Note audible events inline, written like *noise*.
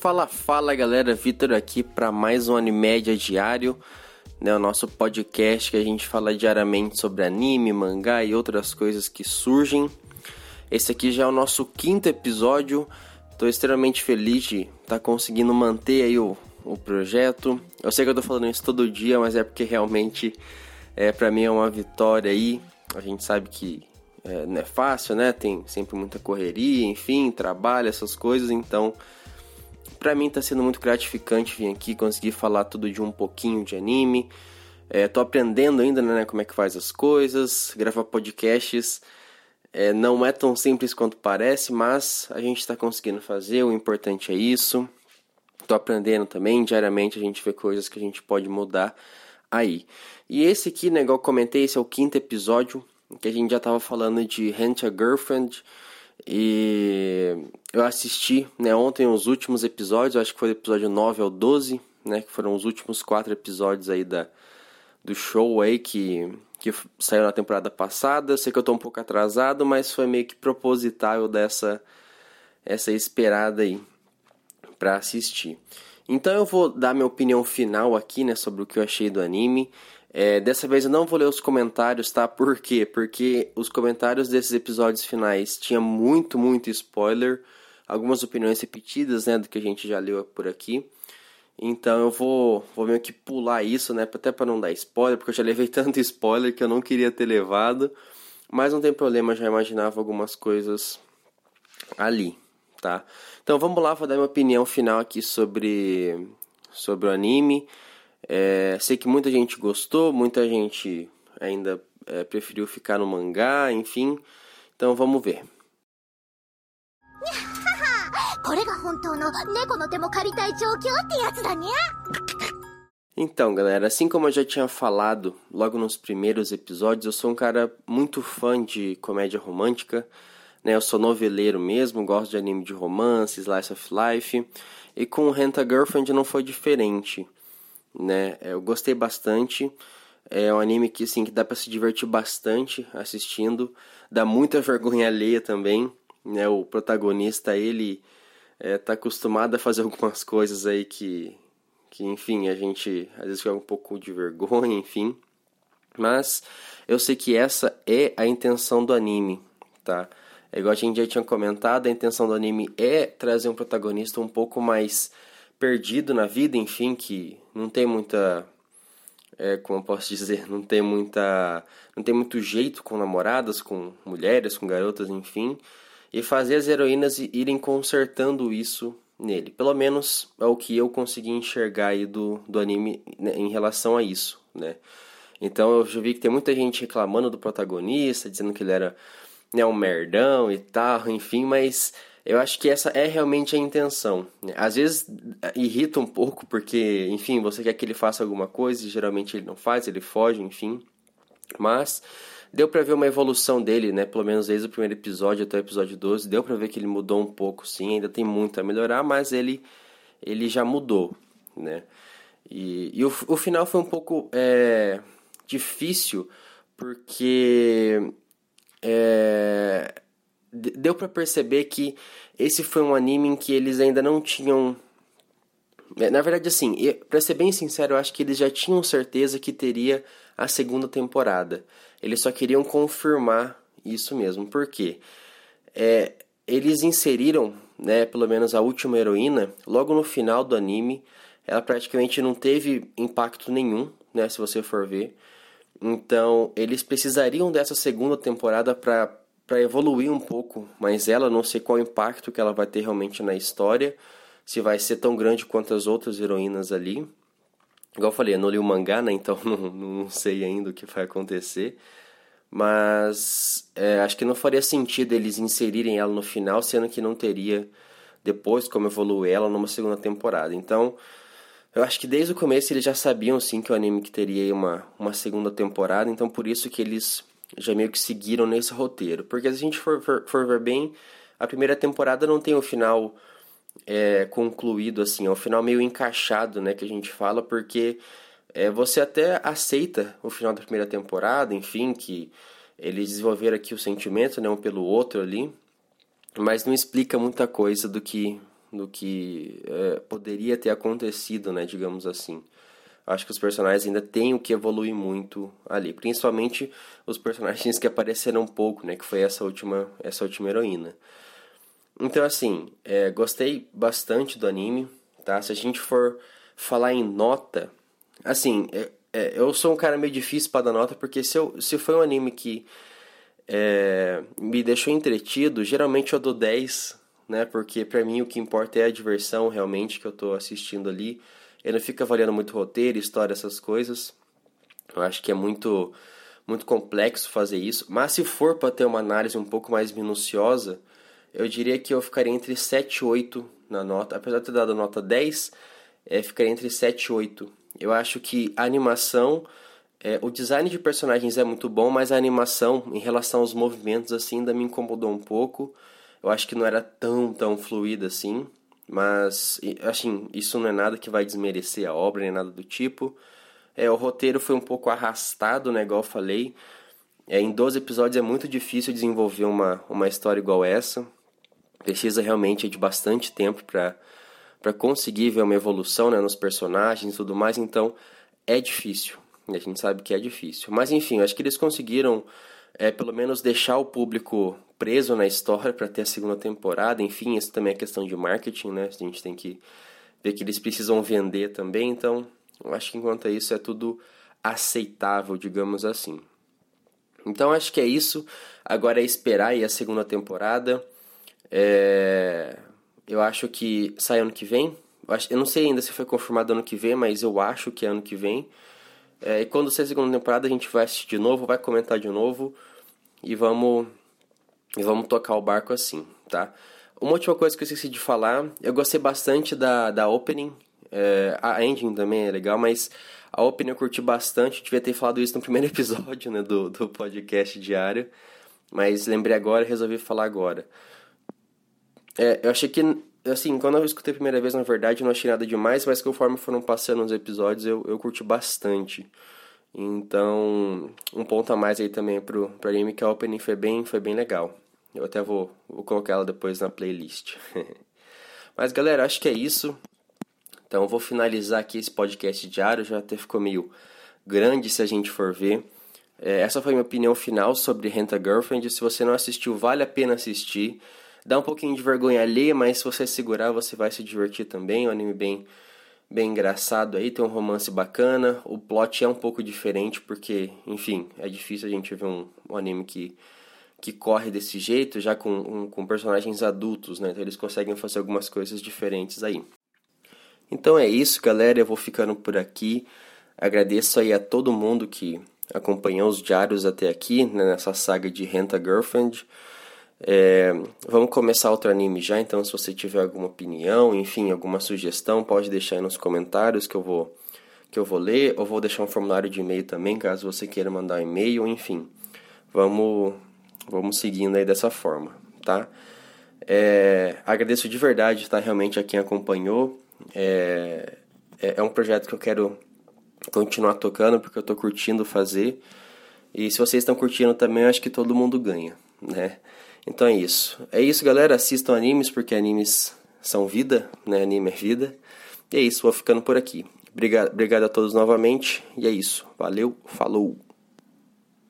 Fala, fala galera, Vitor aqui para mais um Animédia Diário, né, o nosso podcast que a gente fala diariamente sobre anime, mangá e outras coisas que surgem. Esse aqui já é o nosso quinto episódio, estou extremamente feliz de estar tá conseguindo manter aí o, o projeto. Eu sei que eu tô falando isso todo dia, mas é porque realmente é, para mim é uma vitória aí. A gente sabe que é, não é fácil, né? Tem sempre muita correria, enfim, trabalho, essas coisas, então para mim tá sendo muito gratificante vir aqui conseguir falar tudo de um pouquinho de anime. É, tô aprendendo ainda, né, como é que faz as coisas, gravar podcasts. É, não é tão simples quanto parece, mas a gente está conseguindo fazer, o importante é isso. Tô aprendendo também, diariamente a gente vê coisas que a gente pode mudar aí. E esse aqui, né, igual eu comentei, esse é o quinto episódio, que a gente já tava falando de Hunt a Girlfriend, e eu assisti né, ontem os últimos episódios, acho que foi do episódio 9 ao 12, né, que foram os últimos quatro episódios aí da, do show aí que, que saiu na temporada passada. Eu sei que eu tô um pouco atrasado, mas foi meio que proposital dessa essa esperada aí para assistir. Então eu vou dar minha opinião final aqui, né, sobre o que eu achei do anime. É, dessa vez eu não vou ler os comentários, tá? Por quê? Porque os comentários desses episódios finais tinha muito, muito spoiler, algumas opiniões repetidas, né, do que a gente já leu por aqui. Então eu vou, vou meio que pular isso, né, até para não dar spoiler, porque eu já *laughs* levei tanto spoiler que eu não queria ter levado. Mas não tem problema, já imaginava algumas coisas ali, tá? Então vamos lá, vou dar minha opinião final aqui sobre sobre o anime. É, sei que muita gente gostou, muita gente ainda é, preferiu ficar no mangá, enfim. Então vamos ver. *laughs* Então, galera, assim como eu já tinha falado logo nos primeiros episódios, eu sou um cara muito fã de comédia romântica, né? Eu sou noveleiro mesmo, gosto de anime de romance, slice of life, e com Renta Girlfriend não foi diferente né? É, eu gostei bastante. É um anime que, assim, que dá para se divertir bastante assistindo. Dá muita vergonha alheia também, né? O protagonista, ele é, tá acostumado a fazer *laughs* algumas coisas aí que, que, enfim, a gente às vezes fica um pouco de vergonha, enfim. Mas eu sei que essa é a intenção do anime, tá? É igual a gente já tinha comentado, a intenção do anime é trazer um protagonista um pouco mais perdido na vida, enfim, que não tem muita é, como eu posso dizer, não tem muita não tem muito jeito com namoradas, com mulheres, com garotas, enfim, e fazer as heroínas irem consertando isso nele. Pelo menos é o que eu consegui enxergar aí do, do anime né, em relação a isso, né? Então eu já vi que tem muita gente reclamando do protagonista, dizendo que ele era né, um merdão e tal, enfim, mas eu acho que essa é realmente a intenção. Né? Às vezes irrita um pouco, porque, enfim, você quer que ele faça alguma coisa e geralmente ele não faz, ele foge, enfim. Mas deu pra ver uma evolução dele, né? Pelo menos desde o primeiro episódio até o episódio 12. Deu pra ver que ele mudou um pouco, sim. Ainda tem muito a melhorar, mas ele, ele já mudou, né? E, e o, o final foi um pouco é, difícil, porque. É, deu para perceber que esse foi um anime em que eles ainda não tinham é, na verdade assim para ser bem sincero eu acho que eles já tinham certeza que teria a segunda temporada. Eles só queriam confirmar isso mesmo. Porque é, eles inseriram né pelo menos a última heroína logo no final do anime. Ela praticamente não teve impacto nenhum né se você for ver. Então eles precisariam dessa segunda temporada para para evoluir um pouco, mas ela não sei qual impacto que ela vai ter realmente na história, se vai ser tão grande quanto as outras heroínas ali. Igual eu falei, eu não li o mangá, né? Então *laughs* não, não sei ainda o que vai acontecer. Mas é, acho que não faria sentido eles inserirem ela no final, sendo que não teria depois como evoluir ela numa segunda temporada. Então, eu acho que desde o começo eles já sabiam sim que o anime que teria uma, uma segunda temporada, então por isso que eles já meio que seguiram nesse roteiro. Porque se a gente for, for, for ver bem, a primeira temporada não tem o final é, concluído, assim, é o final meio encaixado, né, que a gente fala, porque é, você até aceita o final da primeira temporada, enfim, que eles desenvolveram aqui o sentimento, né, um pelo outro ali, mas não explica muita coisa do que do que é, poderia ter acontecido, né, digamos assim. Acho que os personagens ainda têm o que evoluir muito ali, principalmente os personagens que apareceram um pouco, né, que foi essa última, essa última heroína. Então, assim, é, gostei bastante do anime, tá? Se a gente for falar em nota, assim, é, é, eu sou um cara meio difícil para dar nota, porque se, eu, se foi um anime que é, me deixou entretido, geralmente eu dou 10, né? Porque para mim o que importa é a diversão realmente que eu tô assistindo ali. Eu não fico avaliando muito roteiro, história, essas coisas. Eu acho que é muito muito complexo fazer isso, mas se for para ter uma análise um pouco mais minuciosa, eu diria que eu ficaria entre 7 e 8 na nota. Apesar de ter dado nota 10, é, ficaria entre 7 e 8. Eu acho que a animação é, o design de personagens é muito bom, mas a animação, em relação aos movimentos, assim, ainda me incomodou um pouco. Eu acho que não era tão, tão fluida assim. Mas, assim, isso não é nada que vai desmerecer a obra, nem nada do tipo. É, o roteiro foi um pouco arrastado, né, igual eu falei. É, em 12 episódios é muito difícil desenvolver uma, uma história igual essa. Precisa realmente de bastante tempo para conseguir ver uma evolução né, nos personagens e tudo mais. Então, é difícil. A gente sabe que é difícil. Mas enfim, acho que eles conseguiram é, pelo menos deixar o público preso na história para ter a segunda temporada. Enfim, isso também é questão de marketing, né? A gente tem que ver que eles precisam vender também. Então, eu acho que enquanto isso é tudo aceitável, digamos assim. Então, acho que é isso. Agora é esperar aí a segunda temporada. É... Eu acho que sai ano que vem. Eu não sei ainda se foi confirmado ano que vem, mas eu acho que é ano que vem. É, e quando sair a segunda temporada, a gente vai assistir de novo, vai comentar de novo e vamos, e vamos tocar o barco assim, tá? Uma última coisa que eu esqueci de falar, eu gostei bastante da, da opening, é, a ending também é legal, mas a opening eu curti bastante, devia ter falado isso no *laughs* primeiro episódio né, do, do podcast diário, mas lembrei agora e resolvi falar agora. É, eu achei que assim, quando eu escutei a primeira vez, na verdade, não achei nada demais, mas conforme foram passando os episódios, eu, eu curti bastante. Então, um ponto a mais aí também pro, pro anime, que a opening foi bem, foi bem legal. Eu até vou, vou colocar ela depois na playlist. *laughs* mas, galera, acho que é isso. Então, eu vou finalizar aqui esse podcast diário, já até ficou meio grande se a gente for ver. É, essa foi a minha opinião final sobre Renta Girlfriend. Se você não assistiu, vale a pena assistir. Dá um pouquinho de vergonha ali, mas se você segurar, você vai se divertir também. É um anime bem, bem engraçado aí, tem um romance bacana. O plot é um pouco diferente, porque, enfim, é difícil a gente ver um, um anime que, que corre desse jeito, já com, um, com personagens adultos, né? Então eles conseguem fazer algumas coisas diferentes aí. Então é isso, galera. Eu vou ficando por aqui. Agradeço aí a todo mundo que acompanhou os diários até aqui, né, nessa saga de Renta Girlfriend. É, vamos começar outro anime já, então se você tiver alguma opinião, enfim, alguma sugestão, pode deixar aí nos comentários que eu vou que eu vou ler, ou vou deixar um formulário de e-mail também, caso você queira mandar um e-mail, enfim. Vamos vamos seguindo aí dessa forma, tá? É, agradeço de verdade, tá, realmente a quem acompanhou. É, é, é um projeto que eu quero continuar tocando porque eu tô curtindo fazer. E se vocês estão curtindo também, eu acho que todo mundo ganha, né? Então é isso. É isso, galera. Assistam animes porque animes são vida, né? Anime é vida. E é isso, vou ficando por aqui. Obrigado, obrigado a todos novamente. E é isso. Valeu, falou.